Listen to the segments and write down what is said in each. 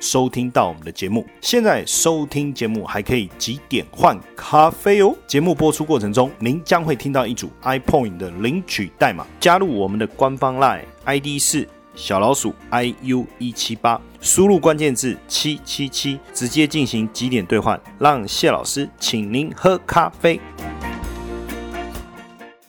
收听到我们的节目，现在收听节目还可以几点换咖啡哦。节目播出过程中，您将会听到一组 iPoint 的领取代码，加入我们的官方 Line ID 是小老鼠 iu 一七八，输入关键字七七七，直接进行几点兑换，让谢老师请您喝咖啡。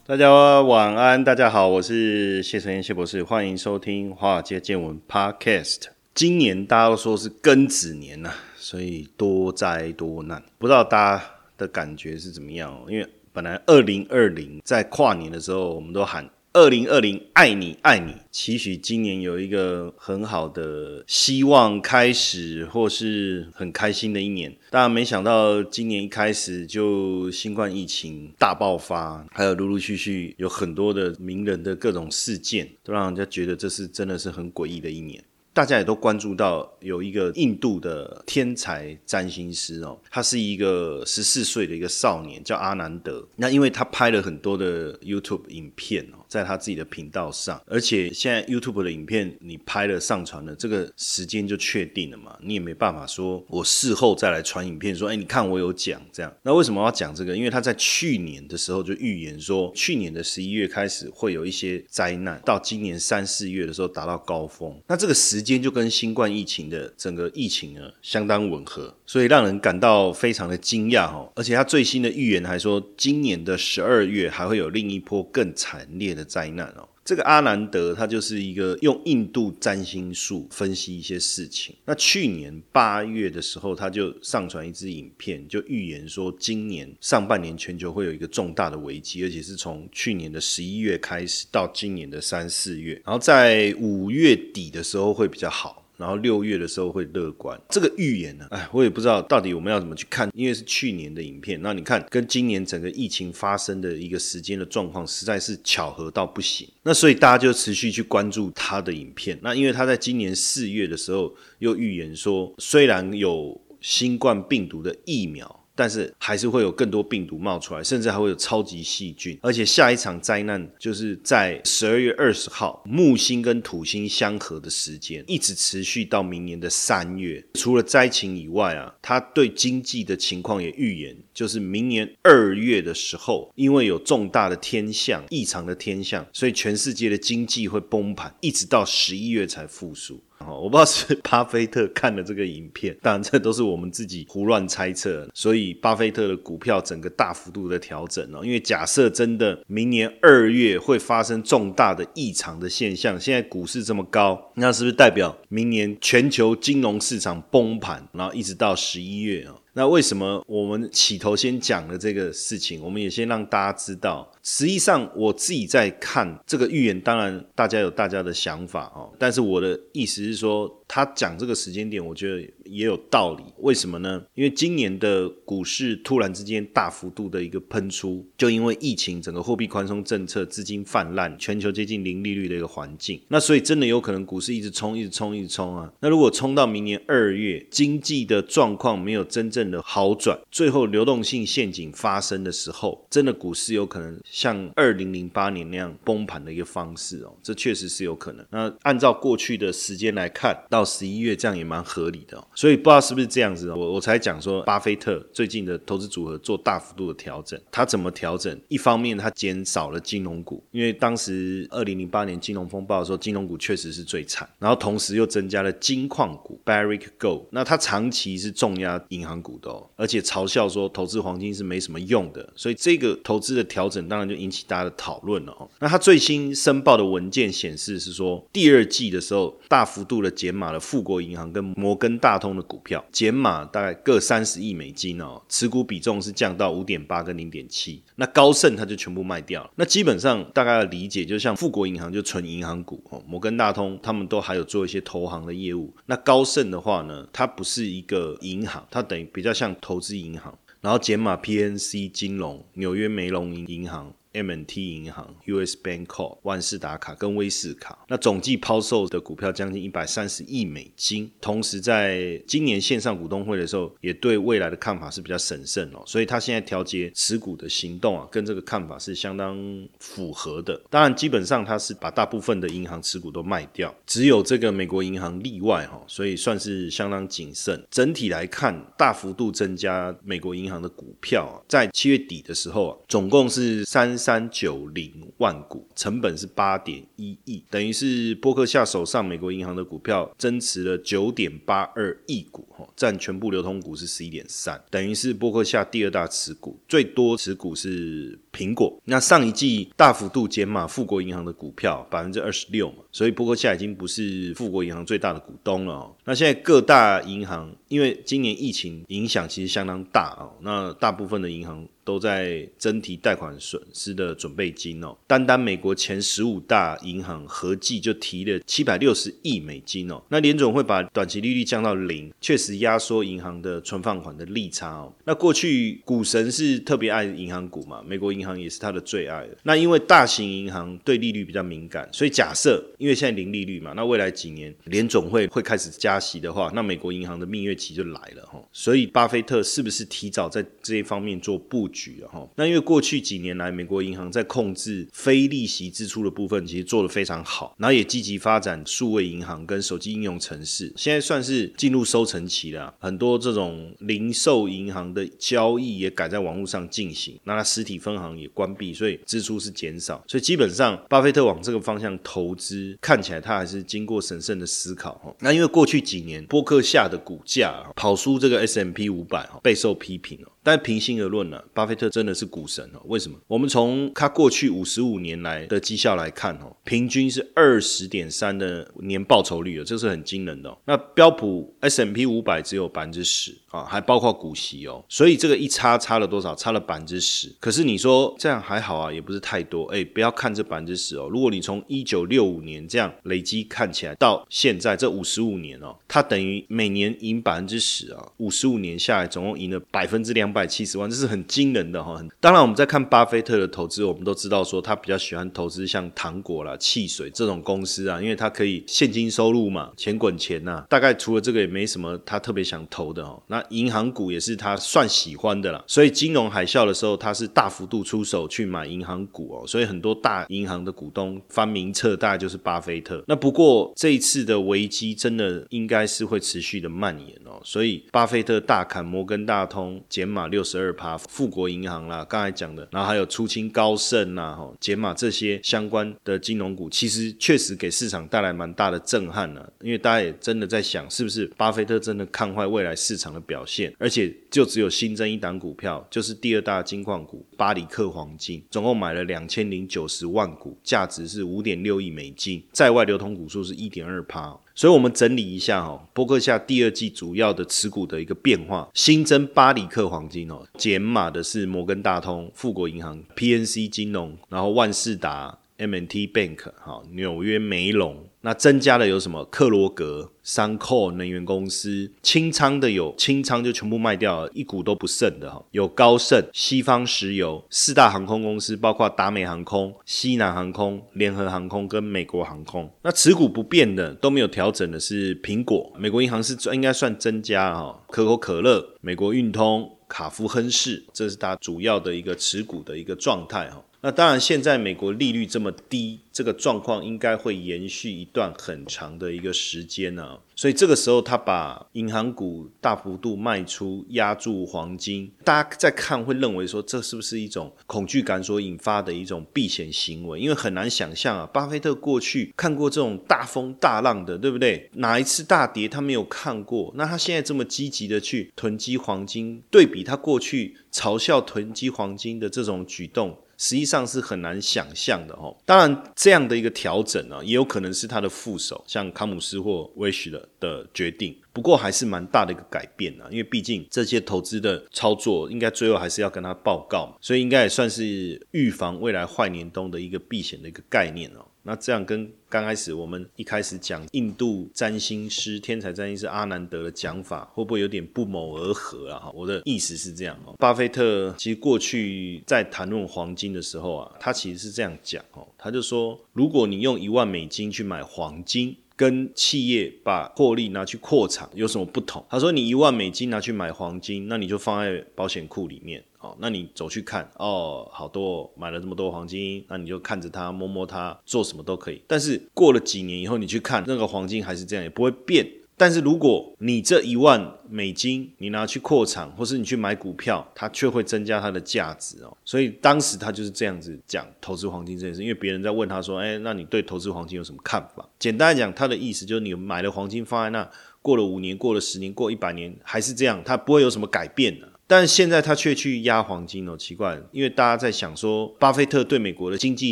大家晚安，大家好，我是谢承彦谢博士，欢迎收听华尔街见闻 Podcast。今年大家都说是庚子年呐，所以多灾多难，不知道大家的感觉是怎么样哦？因为本来二零二零在跨年的时候，我们都喊二零二零爱你爱你，期许今年有一个很好的希望开始，或是很开心的一年。但没想到今年一开始就新冠疫情大爆发，还有陆陆续续有很多的名人的各种事件，都让人家觉得这是真的是很诡异的一年。大家也都关注到有一个印度的天才占星师哦，他是一个十四岁的一个少年，叫阿南德。那因为他拍了很多的 YouTube 影片哦。在他自己的频道上，而且现在 YouTube 的影片你拍了上传了，这个时间就确定了嘛？你也没办法说我事后再来传影片说，哎，你看我有讲这样。那为什么要讲这个？因为他在去年的时候就预言说，去年的十一月开始会有一些灾难，到今年三四月的时候达到高峰。那这个时间就跟新冠疫情的整个疫情呢相当吻合，所以让人感到非常的惊讶哦。而且他最新的预言还说，今年的十二月还会有另一波更惨烈的。的灾难哦，这个阿南德他就是一个用印度占星术分析一些事情。那去年八月的时候，他就上传一支影片，就预言说今年上半年全球会有一个重大的危机，而且是从去年的十一月开始到今年的三四月，然后在五月底的时候会比较好。然后六月的时候会乐观，这个预言呢，哎，我也不知道到底我们要怎么去看，因为是去年的影片。那你看，跟今年整个疫情发生的一个时间的状况，实在是巧合到不行。那所以大家就持续去关注他的影片。那因为他在今年四月的时候又预言说，虽然有新冠病毒的疫苗。但是还是会有更多病毒冒出来，甚至还会有超级细菌，而且下一场灾难就是在十二月二十号木星跟土星相合的时间，一直持续到明年的三月。除了灾情以外啊，他对经济的情况也预言，就是明年二月的时候，因为有重大的天象、异常的天象，所以全世界的经济会崩盘，一直到十一月才复苏。我不知道是巴菲特看了这个影片，当然这都是我们自己胡乱猜测。所以巴菲特的股票整个大幅度的调整哦，因为假设真的明年二月会发生重大的异常的现象，现在股市这么高，那是不是代表明年全球金融市场崩盘，然后一直到十一月啊？那为什么我们起头先讲的这个事情，我们也先让大家知道。实际上，我自己在看这个预言，当然大家有大家的想法哦。但是我的意思是说，他讲这个时间点，我觉得也有道理。为什么呢？因为今年的股市突然之间大幅度的一个喷出，就因为疫情，整个货币宽松政策，资金泛滥，全球接近零利率的一个环境。那所以真的有可能股市一直冲，一直冲，一直冲啊。那如果冲到明年二月，经济的状况没有真正的好转，最后流动性陷阱发生的时候，真的股市有可能。像二零零八年那样崩盘的一个方式哦，这确实是有可能。那按照过去的时间来看，到到十一月这样也蛮合理的哦。所以不知道是不是这样子，我我才讲说，巴菲特最近的投资组合做大幅度的调整。他怎么调整？一方面他减少了金融股，因为当时二零零八年金融风暴的时候，金融股确实是最惨。然后同时又增加了金矿股 Barrick Gold。那他长期是重压银行股的，哦，而且嘲笑说投资黄金是没什么用的。所以这个投资的调整当然。就引起大家的讨论了哦。那他最新申报的文件显示是说，第二季的时候大幅度的减码了富国银行跟摩根大通的股票，减码大概各三十亿美金哦，持股比重是降到五点八跟零点七。那高盛他就全部卖掉了。那基本上大概的理解，就像富国银行就纯银行股哦，摩根大通他们都还有做一些投行的业务。那高盛的话呢，它不是一个银行，它等于比较像投资银行。然后减码 PNC 金融、纽约梅隆银银行。M&T 银行、US Bank、万事达卡跟威士卡，那总计抛售的股票将近一百三十亿美金。同时，在今年线上股东会的时候，也对未来的看法是比较审慎哦，所以他现在调节持股的行动啊，跟这个看法是相当符合的。当然，基本上他是把大部分的银行持股都卖掉，只有这个美国银行例外哈，所以算是相当谨慎。整体来看，大幅度增加美国银行的股票啊，在七月底的时候啊，总共是三。三九零万股，成本是八点一亿，等于是波克夏手上美国银行的股票增持了九点八二亿股，哈，占全部流通股是十一点三，等于是波克夏第二大持股，最多持股是苹果。那上一季大幅度减码富国银行的股票百分之二十六嘛，所以波克夏已经不是富国银行最大的股东了哦。那现在各大银行因为今年疫情影响其实相当大哦，那大部分的银行。都在增提贷款损失的准备金哦，单单美国前十五大银行合计就提了七百六十亿美金哦。那联总会把短期利率降到零，确实压缩银行的存放款的利差哦。那过去股神是特别爱银行股嘛，美国银行也是他的最爱。那因为大型银行对利率比较敏感，所以假设因为现在零利率嘛，那未来几年联总会会开始加息的话，那美国银行的蜜月期就来了哈。所以巴菲特是不是提早在这一方面做布局？了哈，那因为过去几年来，美国银行在控制非利息支出的部分，其实做得非常好，然后也积极发展数位银行跟手机应用程式，现在算是进入收成期了。很多这种零售银行的交易也改在网络上进行，那它实体分行也关闭，所以支出是减少。所以基本上，巴菲特往这个方向投资，看起来他还是经过审慎的思考哈。那因为过去几年，波克夏的股价跑输这个 S M P 五百哈，备受批评哦。但平心而论呢，巴菲特真的是股神哦。为什么？我们从他过去五十五年来的绩效来看哦，平均是二十点三的年报酬率哦，这是很惊人的。那标普 S M P 五百只有百分之十啊，还包括股息哦，所以这个一差差了多少？差了百分之十。可是你说这样还好啊，也不是太多。哎，不要看这百分之十哦。如果你从一九六五年这样累积看起来到现在这五十五年哦，它等于每年赢百分之十啊，五十五年下来总共赢了百分之两。两百七十万，这是很惊人的哈。当然，我们在看巴菲特的投资，我们都知道说他比较喜欢投资像糖果啦、汽水这种公司啊，因为他可以现金收入嘛，钱滚钱呐。大概除了这个，也没什么他特别想投的哦。那银行股也是他算喜欢的啦。所以金融海啸的时候，他是大幅度出手去买银行股哦。所以很多大银行的股东翻名册，大概就是巴菲特。那不过这一次的危机真的应该是会持续的蔓延哦。所以巴菲特大砍摩根大通减码。六十二趴，富国银行啦，刚才讲的，然后还有出清高盛呐，哈，解码这些相关的金融股，其实确实给市场带来蛮大的震撼呢。因为大家也真的在想，是不是巴菲特真的看坏未来市场的表现？而且就只有新增一档股票，就是第二大金矿股巴里克黄金，总共买了两千零九十万股，价值是五点六亿美金，在外流通股数是一点二趴。所以，我们整理一下哦，波克夏第二季主要的持股的一个变化：新增巴里克黄金哦，减码的是摩根大通、富国银行、PNC 金融，然后万事达。M&T Bank 哈，纽约梅隆，那增加的有什么？克罗格、三扣能源公司，清仓的有清仓就全部卖掉了，一股都不剩的哈。有高盛、西方石油四大航空公司，包括达美航空、西南航空、联合航空跟美国航空。那持股不变的都没有调整的是苹果、美国银行是应该算增加哈，可口可乐、美国运通、卡夫亨氏，这是它主要的一个持股的一个状态哈。那当然，现在美国利率这么低，这个状况应该会延续一段很长的一个时间呢。所以这个时候，他把银行股大幅度卖出，压住黄金。大家在看会认为说，这是不是一种恐惧感所引发的一种避险行为？因为很难想象啊，巴菲特过去看过这种大风大浪的，对不对？哪一次大跌他没有看过？那他现在这么积极的去囤积黄金，对比他过去嘲笑囤积黄金的这种举动。实际上是很难想象的哦。当然，这样的一个调整呢，也有可能是他的副手，像康姆斯或威许的的决定。不过还是蛮大的一个改变啊，因为毕竟这些投资的操作，应该最后还是要跟他报告，所以应该也算是预防未来坏年冬的一个避险的一个概念哦。那这样跟刚开始我们一开始讲印度占星师、天才占星师阿南德的讲法，会不会有点不谋而合啊？哈，我的意思是这样哦。巴菲特其实过去在谈论黄金的时候啊，他其实是这样讲哦，他就说，如果你用一万美金去买黄金。跟企业把获利拿去扩产有什么不同？他说：“你一万美金拿去买黄金，那你就放在保险库里面，哦，那你走去看，哦，好多买了这么多黄金，那你就看着它，摸摸它，做什么都可以。但是过了几年以后，你去看那个黄金还是这样，也不会变。”但是如果你这一万美金你拿去扩产，或是你去买股票，它却会增加它的价值哦。所以当时他就是这样子讲投资黄金这件事，因为别人在问他说：“哎，那你对投资黄金有什么看法？”简单来讲，他的意思就是你买了黄金放在那，过了五年，过了十年，过一百年还是这样，它不会有什么改变的。但现在他却去压黄金哦，奇怪，因为大家在想说，巴菲特对美国的经济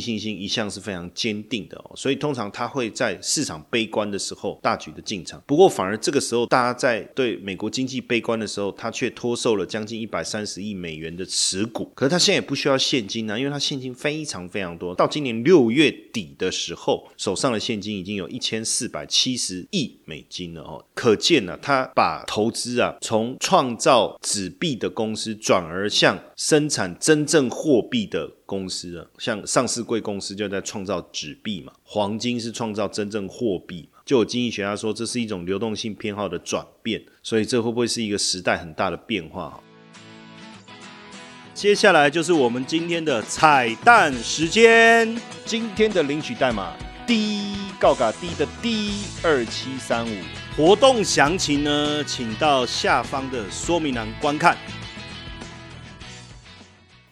信心一向是非常坚定的哦，所以通常他会在市场悲观的时候大举的进场。不过反而这个时候，大家在对美国经济悲观的时候，他却脱售了将近一百三十亿美元的持股。可是他现在也不需要现金啊，因为他现金非常非常多，到今年六月底的时候，手上的现金已经有一千四百七十亿美金了哦，可见呢，他把投资啊从创造纸币的公司转而向生产真正货币的公司了，像上市贵公司就在创造纸币嘛，黄金是创造真正货币嘛，就有经济学家说这是一种流动性偏好的转变，所以这会不会是一个时代很大的变化？接下来就是我们今天的彩蛋时间，今天的领取代码 D 告嘎 D 的 D 二七三五，活动详情呢，请到下方的说明栏观看。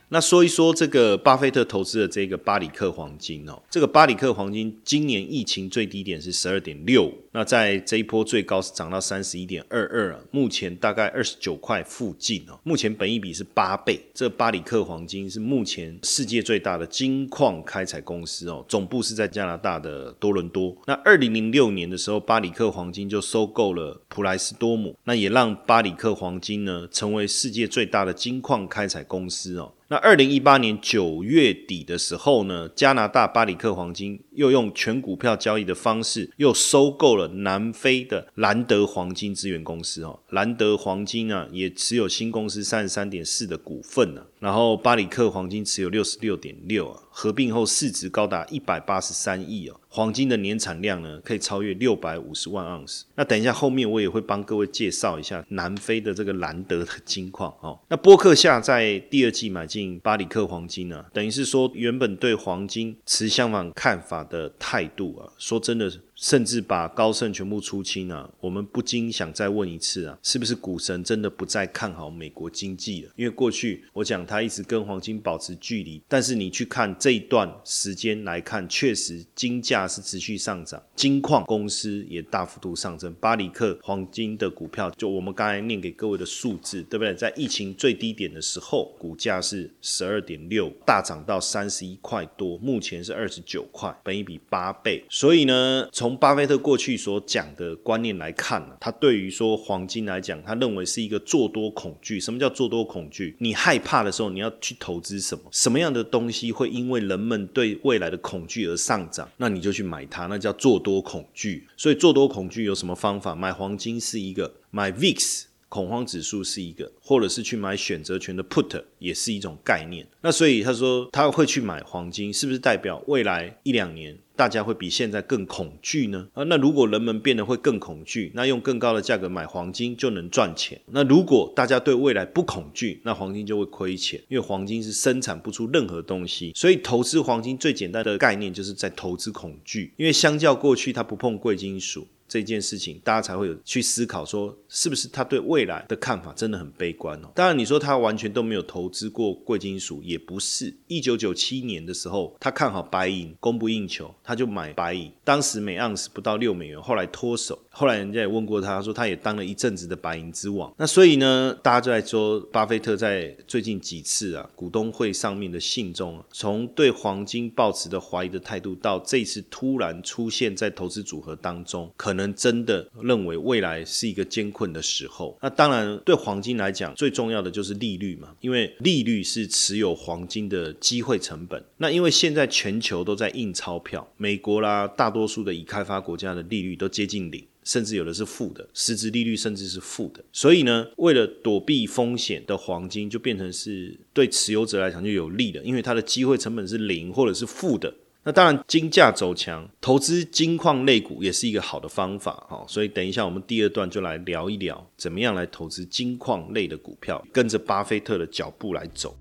那说一说这个巴菲特投资的这个巴里克黄金哦，这个巴里克黄金今年疫情最低点是十二点六，那在这一波最高是涨到三十一点二二啊，目前大概二十九块附近哦，目前本益比是八倍。这巴里克黄金是目前世界最大的金矿开采公司哦，总部是在加拿大的多伦多。那二零零六年的时候，巴里克黄金就收购了普莱斯多姆，那也让巴里克黄金呢成为世界最大的金矿开采公司哦。那二零一八年九月底的时候呢，加拿大巴里克黄金又用全股票交易的方式，又收购了南非的兰德黄金资源公司哦。兰德黄金啊，也持有新公司三十三点四的股份呢。然后巴里克黄金持有六十六点六啊。合并后市值高达一百八十三亿哦，黄金的年产量呢可以超越六百五十万盎司。那等一下后面我也会帮各位介绍一下南非的这个兰德的金矿哦。那波克夏在第二季买进巴里克黄金呢，等于是说原本对黄金持相反看法的态度啊，说真的。甚至把高盛全部出清啊！我们不禁想再问一次啊，是不是股神真的不再看好美国经济了？因为过去我讲他一直跟黄金保持距离，但是你去看这一段时间来看，确实金价是持续上涨，金矿公司也大幅度上升。巴里克黄金的股票，就我们刚才念给各位的数字，对不对？在疫情最低点的时候，股价是十二点六，大涨到三十一块多，目前是二十九块，本一比八倍。所以呢，从从巴菲特过去所讲的观念来看呢，他对于说黄金来讲，他认为是一个做多恐惧。什么叫做多恐惧？你害怕的时候，你要去投资什么？什么样的东西会因为人们对未来的恐惧而上涨？那你就去买它，那叫做多恐惧。所以做多恐惧有什么方法？买黄金是一个，买 VIX 恐慌指数是一个，或者是去买选择权的 Put 也是一种概念。那所以他说他会去买黄金，是不是代表未来一两年？大家会比现在更恐惧呢？啊，那如果人们变得会更恐惧，那用更高的价格买黄金就能赚钱。那如果大家对未来不恐惧，那黄金就会亏钱，因为黄金是生产不出任何东西。所以投资黄金最简单的概念就是在投资恐惧，因为相较过去它不碰贵金属。这件事情，大家才会有去思考，说是不是他对未来的看法真的很悲观哦？当然，你说他完全都没有投资过贵金属，也不是。一九九七年的时候，他看好白银，供不应求，他就买白银，当时每盎司不到六美元，后来脱手。后来人家也问过他，说他也当了一阵子的白银之王。那所以呢，大家就在说，巴菲特在最近几次啊股东会上面的信中，从对黄金抱持的怀疑的态度，到这次突然出现在投资组合当中，可能。能真的认为未来是一个艰困的时候。那当然，对黄金来讲，最重要的就是利率嘛，因为利率是持有黄金的机会成本。那因为现在全球都在印钞票，美国啦，大多数的已开发国家的利率都接近零。甚至有的是负的，实质利率甚至是负的。所以呢，为了躲避风险的黄金，就变成是对持有者来讲就有利的，因为它的机会成本是零或者是负的。那当然，金价走强，投资金矿类股也是一个好的方法哈。所以等一下我们第二段就来聊一聊，怎么样来投资金矿类的股票，跟着巴菲特的脚步来走。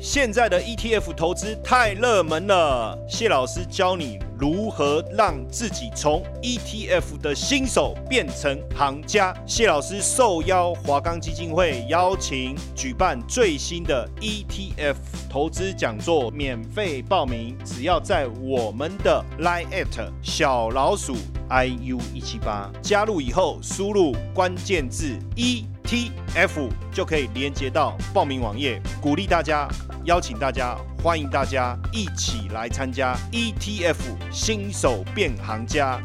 现在的 ETF 投资太热门了，谢老师教你如何让自己从 ETF 的新手变成行家。谢老师受邀华冈基金会邀请举办最新的 ETF 投资讲座，免费报名，只要在我们的 Line at 小老鼠 iu 一七八。加入以后，输入关键字一 T F 就可以连接到报名网页，鼓励大家。邀请大家，欢迎大家一起来参加 ETF 新手变行家。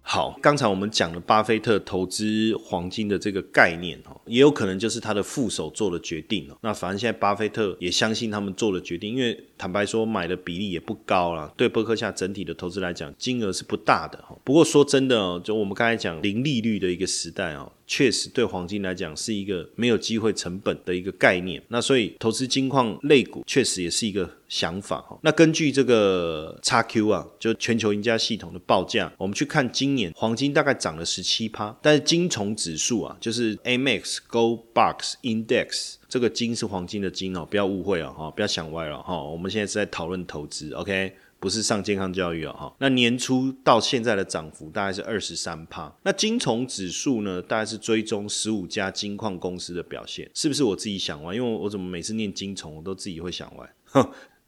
好，刚才我们讲了巴菲特投资黄金的这个概念哦，也有可能就是他的副手做的决定哦。那反正现在巴菲特也相信他们做的决定，因为坦白说买的比例也不高啦，对伯克夏整体的投资来讲，金额是不大的哈。不过说真的哦，就我们刚才讲零利率的一个时代哦。确实，对黄金来讲是一个没有机会成本的一个概念。那所以投资金矿类股确实也是一个想法哈。那根据这个 XQ 啊，就全球赢家系统的报价，我们去看今年黄金大概涨了十七趴，但是金虫指数啊，就是 AMAX Gold Box Index，这个金是黄金的金哦，不要误会了哈，不要想歪了哈。我们现在是在讨论投资，OK。不是上健康教育啊哈，那年初到现在的涨幅大概是二十三帕。那金虫指数呢，大概是追踪十五家金矿公司的表现，是不是我自己想歪？因为我怎么每次念金虫，我都自己会想歪。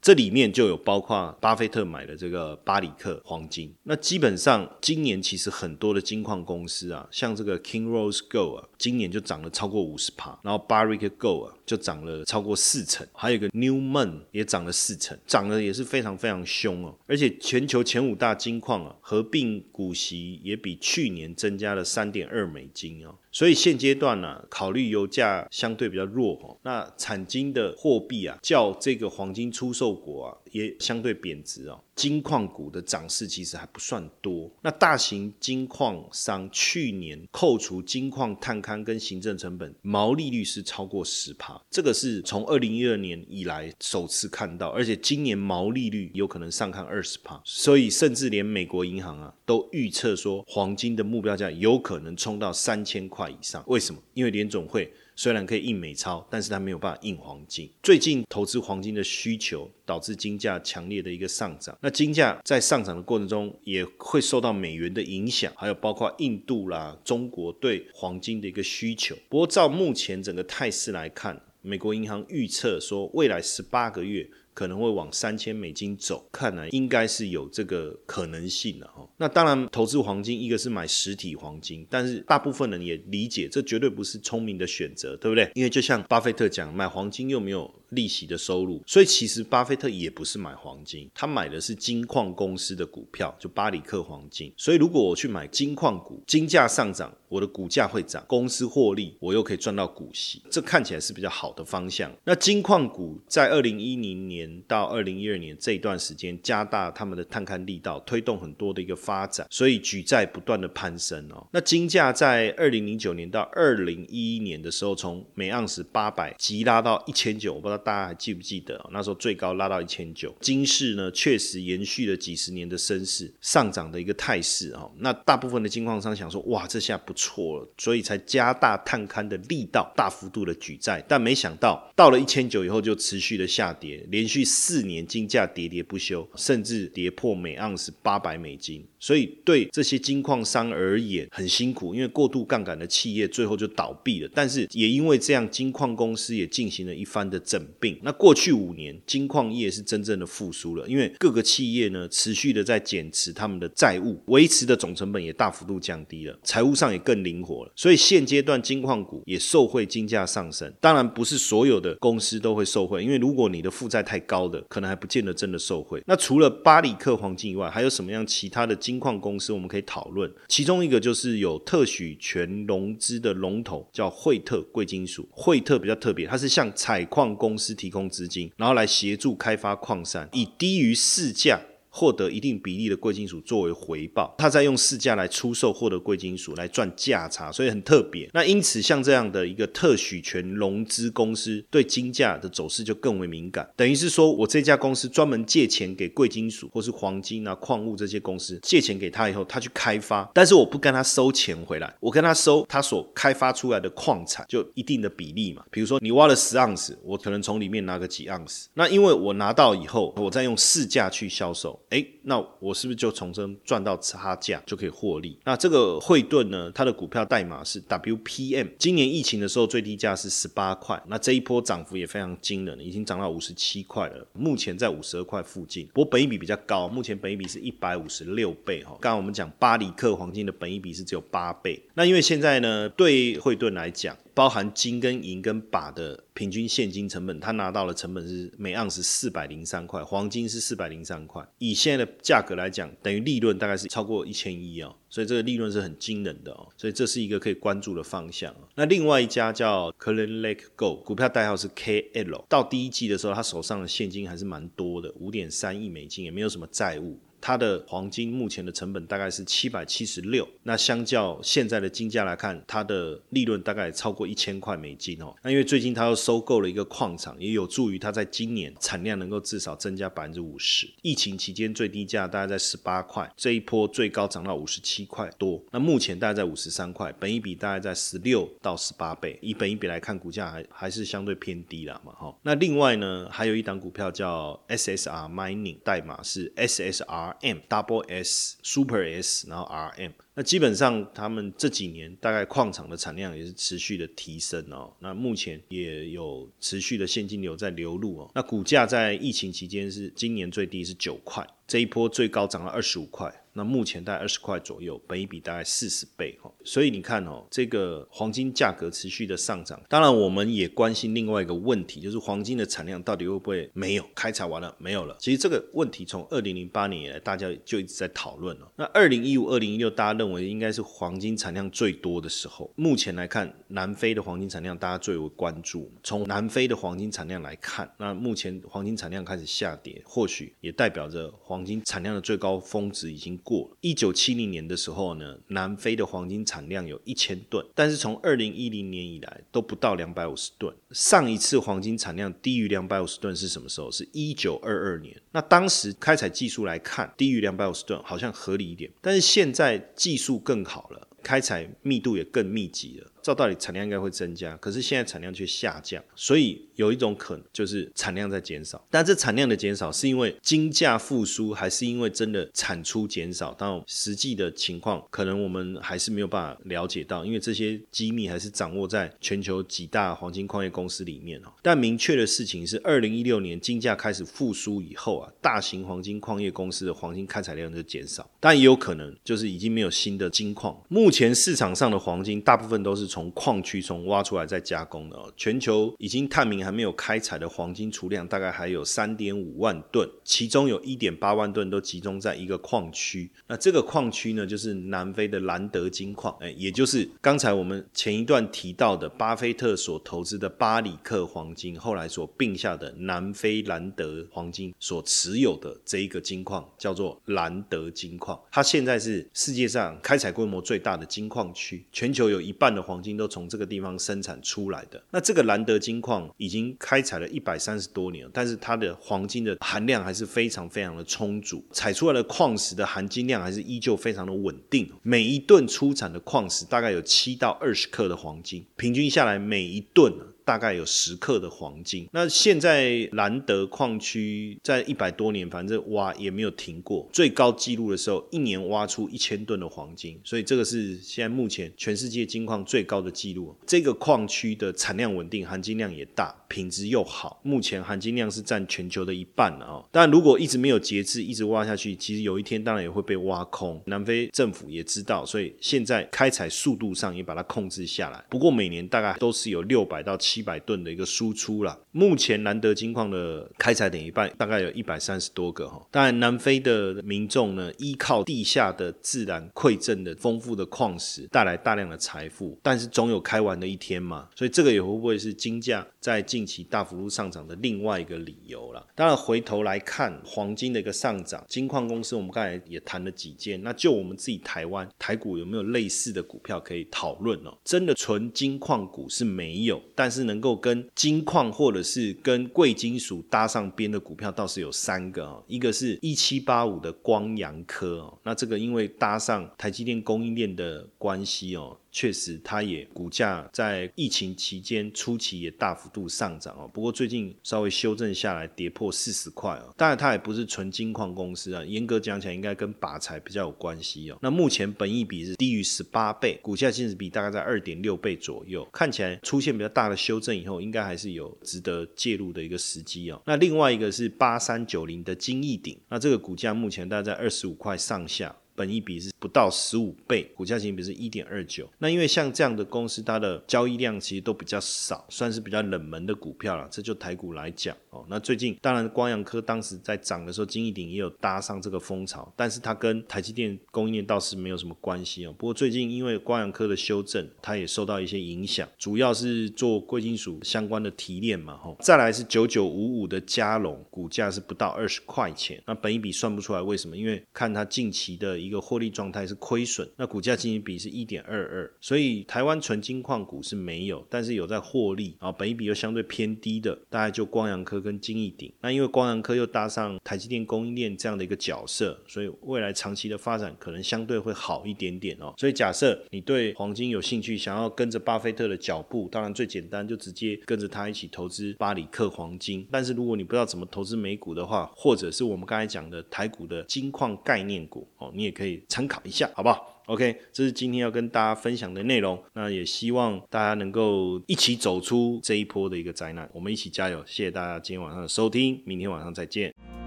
这里面就有包括巴菲特买的这个巴里克黄金。那基本上今年其实很多的金矿公司啊，像这个 King Rose Gold 啊，今年就涨了超过五十趴，然后 Barrick Gold 啊就涨了超过四成，还有一个 Newman 也涨了四成，涨得也是非常非常凶哦。而且全球前五大金矿啊，合并股息也比去年增加了三点二美金哦。所以现阶段呢，考虑油价相对比较弱哦，那产金的货币啊，较这个黄金出售国啊。也相对贬值哦，金矿股的涨势其实还不算多。那大型金矿商去年扣除金矿探勘跟行政成本，毛利率是超过十趴，这个是从二零一二年以来首次看到，而且今年毛利率有可能上看二十趴，所以甚至连美国银行啊都预测说，黄金的目标价有可能冲到三千块以上。为什么？因为联总会。虽然可以印美钞，但是它没有办法印黄金。最近投资黄金的需求导致金价强烈的一个上涨。那金价在上涨的过程中，也会受到美元的影响，还有包括印度啦、中国对黄金的一个需求。不过，照目前整个态势来看，美国银行预测说，未来十八个月。可能会往三千美金走，看来应该是有这个可能性了哈。那当然，投资黄金一个是买实体黄金，但是大部分人也理解，这绝对不是聪明的选择，对不对？因为就像巴菲特讲，买黄金又没有。利息的收入，所以其实巴菲特也不是买黄金，他买的是金矿公司的股票，就巴里克黄金。所以如果我去买金矿股，金价上涨，我的股价会涨，公司获利，我又可以赚到股息，这看起来是比较好的方向。那金矿股在二零一零年到二零一二年这一段时间，加大他们的探勘力道，推动很多的一个发展，所以举债不断的攀升哦。那金价在二零零九年到二零一一年的时候，从每盎司八百急拉到一千九，我不知道。大家还记不记得那时候最高拉到一千九，金市呢确实延续了几十年的升势上涨的一个态势哦。那大部分的金矿商想说，哇，这下不错了，所以才加大探勘的力道，大幅度的举债。但没想到到了一千九以后就持续的下跌，连续四年金价喋喋不休，甚至跌破每盎司八百美金。所以对这些金矿商而言很辛苦，因为过度杠杆的企业最后就倒闭了。但是也因为这样，金矿公司也进行了一番的整并。那过去五年，金矿业是真正的复苏了，因为各个企业呢持续的在减持他们的债务，维持的总成本也大幅度降低了，财务上也更灵活了。所以现阶段金矿股也受惠金价上升。当然不是所有的公司都会受惠，因为如果你的负债太高的，可能还不见得真的受惠。那除了巴里克黄金以外，还有什么样其他的金矿公司我们可以讨论？其中一个就是有特许权融资的龙头，叫惠特贵金属。惠特比较特别，它是向采矿公司提供资金，然后来协助开发矿山，以低于市价。获得一定比例的贵金属作为回报，他再用市价来出售获得贵金属来赚价差，所以很特别。那因此像这样的一个特许权融资公司，对金价的走势就更为敏感。等于是说我这家公司专门借钱给贵金属或是黄金啊矿物这些公司借钱给他以后，他去开发，但是我不跟他收钱回来，我跟他收他所开发出来的矿产就一定的比例嘛。比如说你挖了十盎司，我可能从里面拿个几盎司。那因为我拿到以后，我再用市价去销售。哎，那我是不是就从中赚到差价就可以获利？那这个惠顿呢？它的股票代码是 WPM。今年疫情的时候最低价是十八块，那这一波涨幅也非常惊人，已经涨到五十七块了。目前在五十二块附近，不过本一比比较高，目前本一比是一百五十六倍哈。刚刚我们讲巴里克黄金的本一比是只有八倍。那因为现在呢，对惠顿来讲，包含金跟银跟钯的平均现金成本，他拿到的成本是每盎司四百零三块，黄金是四百零三块。以现在的价格来讲，等于利润大概是超过一千亿哦，所以这个利润是很惊人的哦，所以这是一个可以关注的方向。那另外一家叫 c l a n Lake Gold，股票代号是 KL，到第一季的时候，他手上的现金还是蛮多的，五点三亿美金，也没有什么债务。它的黄金目前的成本大概是七百七十六，那相较现在的金价来看，它的利润大概超过一千块美金哦。那因为最近它又收购了一个矿场，也有助于它在今年产量能够至少增加百分之五十。疫情期间最低价大概在十八块，这一波最高涨到五十七块多，那目前大概在五十三块，本一比大概在十六到十八倍，以本一比来看，股价还还是相对偏低了嘛哈。那另外呢，还有一档股票叫 SSR Mining，代码是 SSR。M double S Super S，然后 R M，那基本上他们这几年大概矿场的产量也是持续的提升哦。那目前也有持续的现金流在流入哦。那股价在疫情期间是今年最低是九块，这一波最高涨了二十五块。那目前大概二十块左右，本一比大概四十倍哈，所以你看哦，这个黄金价格持续的上涨，当然我们也关心另外一个问题，就是黄金的产量到底会不会没有开采完了没有了？其实这个问题从二零零八年以来，大家就一直在讨论了。那二零一五、二零一六，大家认为应该是黄金产量最多的时候。目前来看，南非的黄金产量大家最为关注。从南非的黄金产量来看，那目前黄金产量开始下跌，或许也代表着黄金产量的最高峰值已经。过一九七零年的时候呢，南非的黄金产量有一千吨，但是从二零一零年以来都不到两百五十吨。上一次黄金产量低于两百五十吨是什么时候？是一九二二年。那当时开采技术来看，低于两百五十吨好像合理一点，但是现在技术更好了，开采密度也更密集了。照道理产量应该会增加，可是现在产量却下降，所以有一种可能就是产量在减少。但这产量的减少是因为金价复苏，还是因为真的产出减少？到实际的情况可能我们还是没有办法了解到，因为这些机密还是掌握在全球几大黄金矿业公司里面哦。但明确的事情是，二零一六年金价开始复苏以后啊，大型黄金矿业公司的黄金开采量就减少。但也有可能就是已经没有新的金矿。目前市场上的黄金大部分都是。从矿区中挖出来再加工的哦，全球已经探明还没有开采的黄金储量大概还有三点五万吨，其中有一点八万吨都集中在一个矿区。那这个矿区呢，就是南非的兰德金矿，哎，也就是刚才我们前一段提到的巴菲特所投资的巴里克黄金，后来所并下的南非兰德黄金所持有的这一个金矿，叫做兰德金矿。它现在是世界上开采规模最大的金矿区，全球有一半的黄。金都从这个地方生产出来的。那这个兰德金矿已经开采了一百三十多年，但是它的黄金的含量还是非常非常的充足，采出来的矿石的含金量还是依旧非常的稳定。每一吨出产的矿石大概有七到二十克的黄金，平均下来每一吨大概有十克的黄金。那现在兰德矿区在一百多年，反正挖也没有停过，最高纪录的时候，一年挖出一千吨的黄金，所以这个是现在目前全世界金矿最高的纪录。这个矿区的产量稳定，含金量也大，品质又好，目前含金量是占全球的一半了啊。但如果一直没有节制，一直挖下去，其实有一天当然也会被挖空。南非政府也知道，所以现在开采速度上也把它控制下来。不过每年大概都是有六百到七七百吨的一个输出了。目前兰德金矿的开采点一半，大概有一百三十多个哈。当然，南非的民众呢，依靠地下的自然馈赠的丰富的矿石带来大量的财富，但是总有开完的一天嘛。所以这个也会不会是金价在近期大幅度上涨的另外一个理由了？当然，回头来看黄金的一个上涨，金矿公司我们刚才也谈了几件，那就我们自己台湾台股有没有类似的股票可以讨论哦？真的纯金矿股是没有，但是能够跟金矿或者是跟贵金属搭上边的股票倒是有三个哦，一个是一七八五的光阳科哦，那这个因为搭上台积电供应链的关系哦。确实，它也股价在疫情期间初期也大幅度上涨哦，不过最近稍微修正下来，跌破四十块哦。当然，它也不是纯金矿公司啊，严格讲起来，应该跟拔财比较有关系哦。那目前本益比是低于十八倍，股价净值比大概在二点六倍左右，看起来出现比较大的修正以后，应该还是有值得介入的一个时机哦。那另外一个是八三九零的金翼鼎，那这个股价目前大概在二十五块上下。本益比是不到十五倍，股价型比是一点二九。那因为像这样的公司，它的交易量其实都比较少，算是比较冷门的股票了。这就台股来讲哦。那最近当然光阳科当时在涨的时候，金益鼎也有搭上这个风潮，但是它跟台积电供应链倒是没有什么关系哦。不过最近因为光阳科的修正，它也受到一些影响，主要是做贵金属相关的提炼嘛。吼，再来是九九五五的加龙，股价是不到二十块钱。那本益比算不出来，为什么？因为看它近期的。一个获利状态是亏损，那股价经营比是一点二二，所以台湾纯金矿股是没有，但是有在获利啊，本益比又相对偏低的，大概就光阳科跟金益鼎。那因为光阳科又搭上台积电供应链这样的一个角色，所以未来长期的发展可能相对会好一点点哦。所以假设你对黄金有兴趣，想要跟着巴菲特的脚步，当然最简单就直接跟着他一起投资巴里克黄金。但是如果你不知道怎么投资美股的话，或者是我们刚才讲的台股的金矿概念股哦，你也。可以参考一下，好不好？OK，这是今天要跟大家分享的内容。那也希望大家能够一起走出这一波的一个灾难，我们一起加油！谢谢大家今天晚上的收听，明天晚上再见。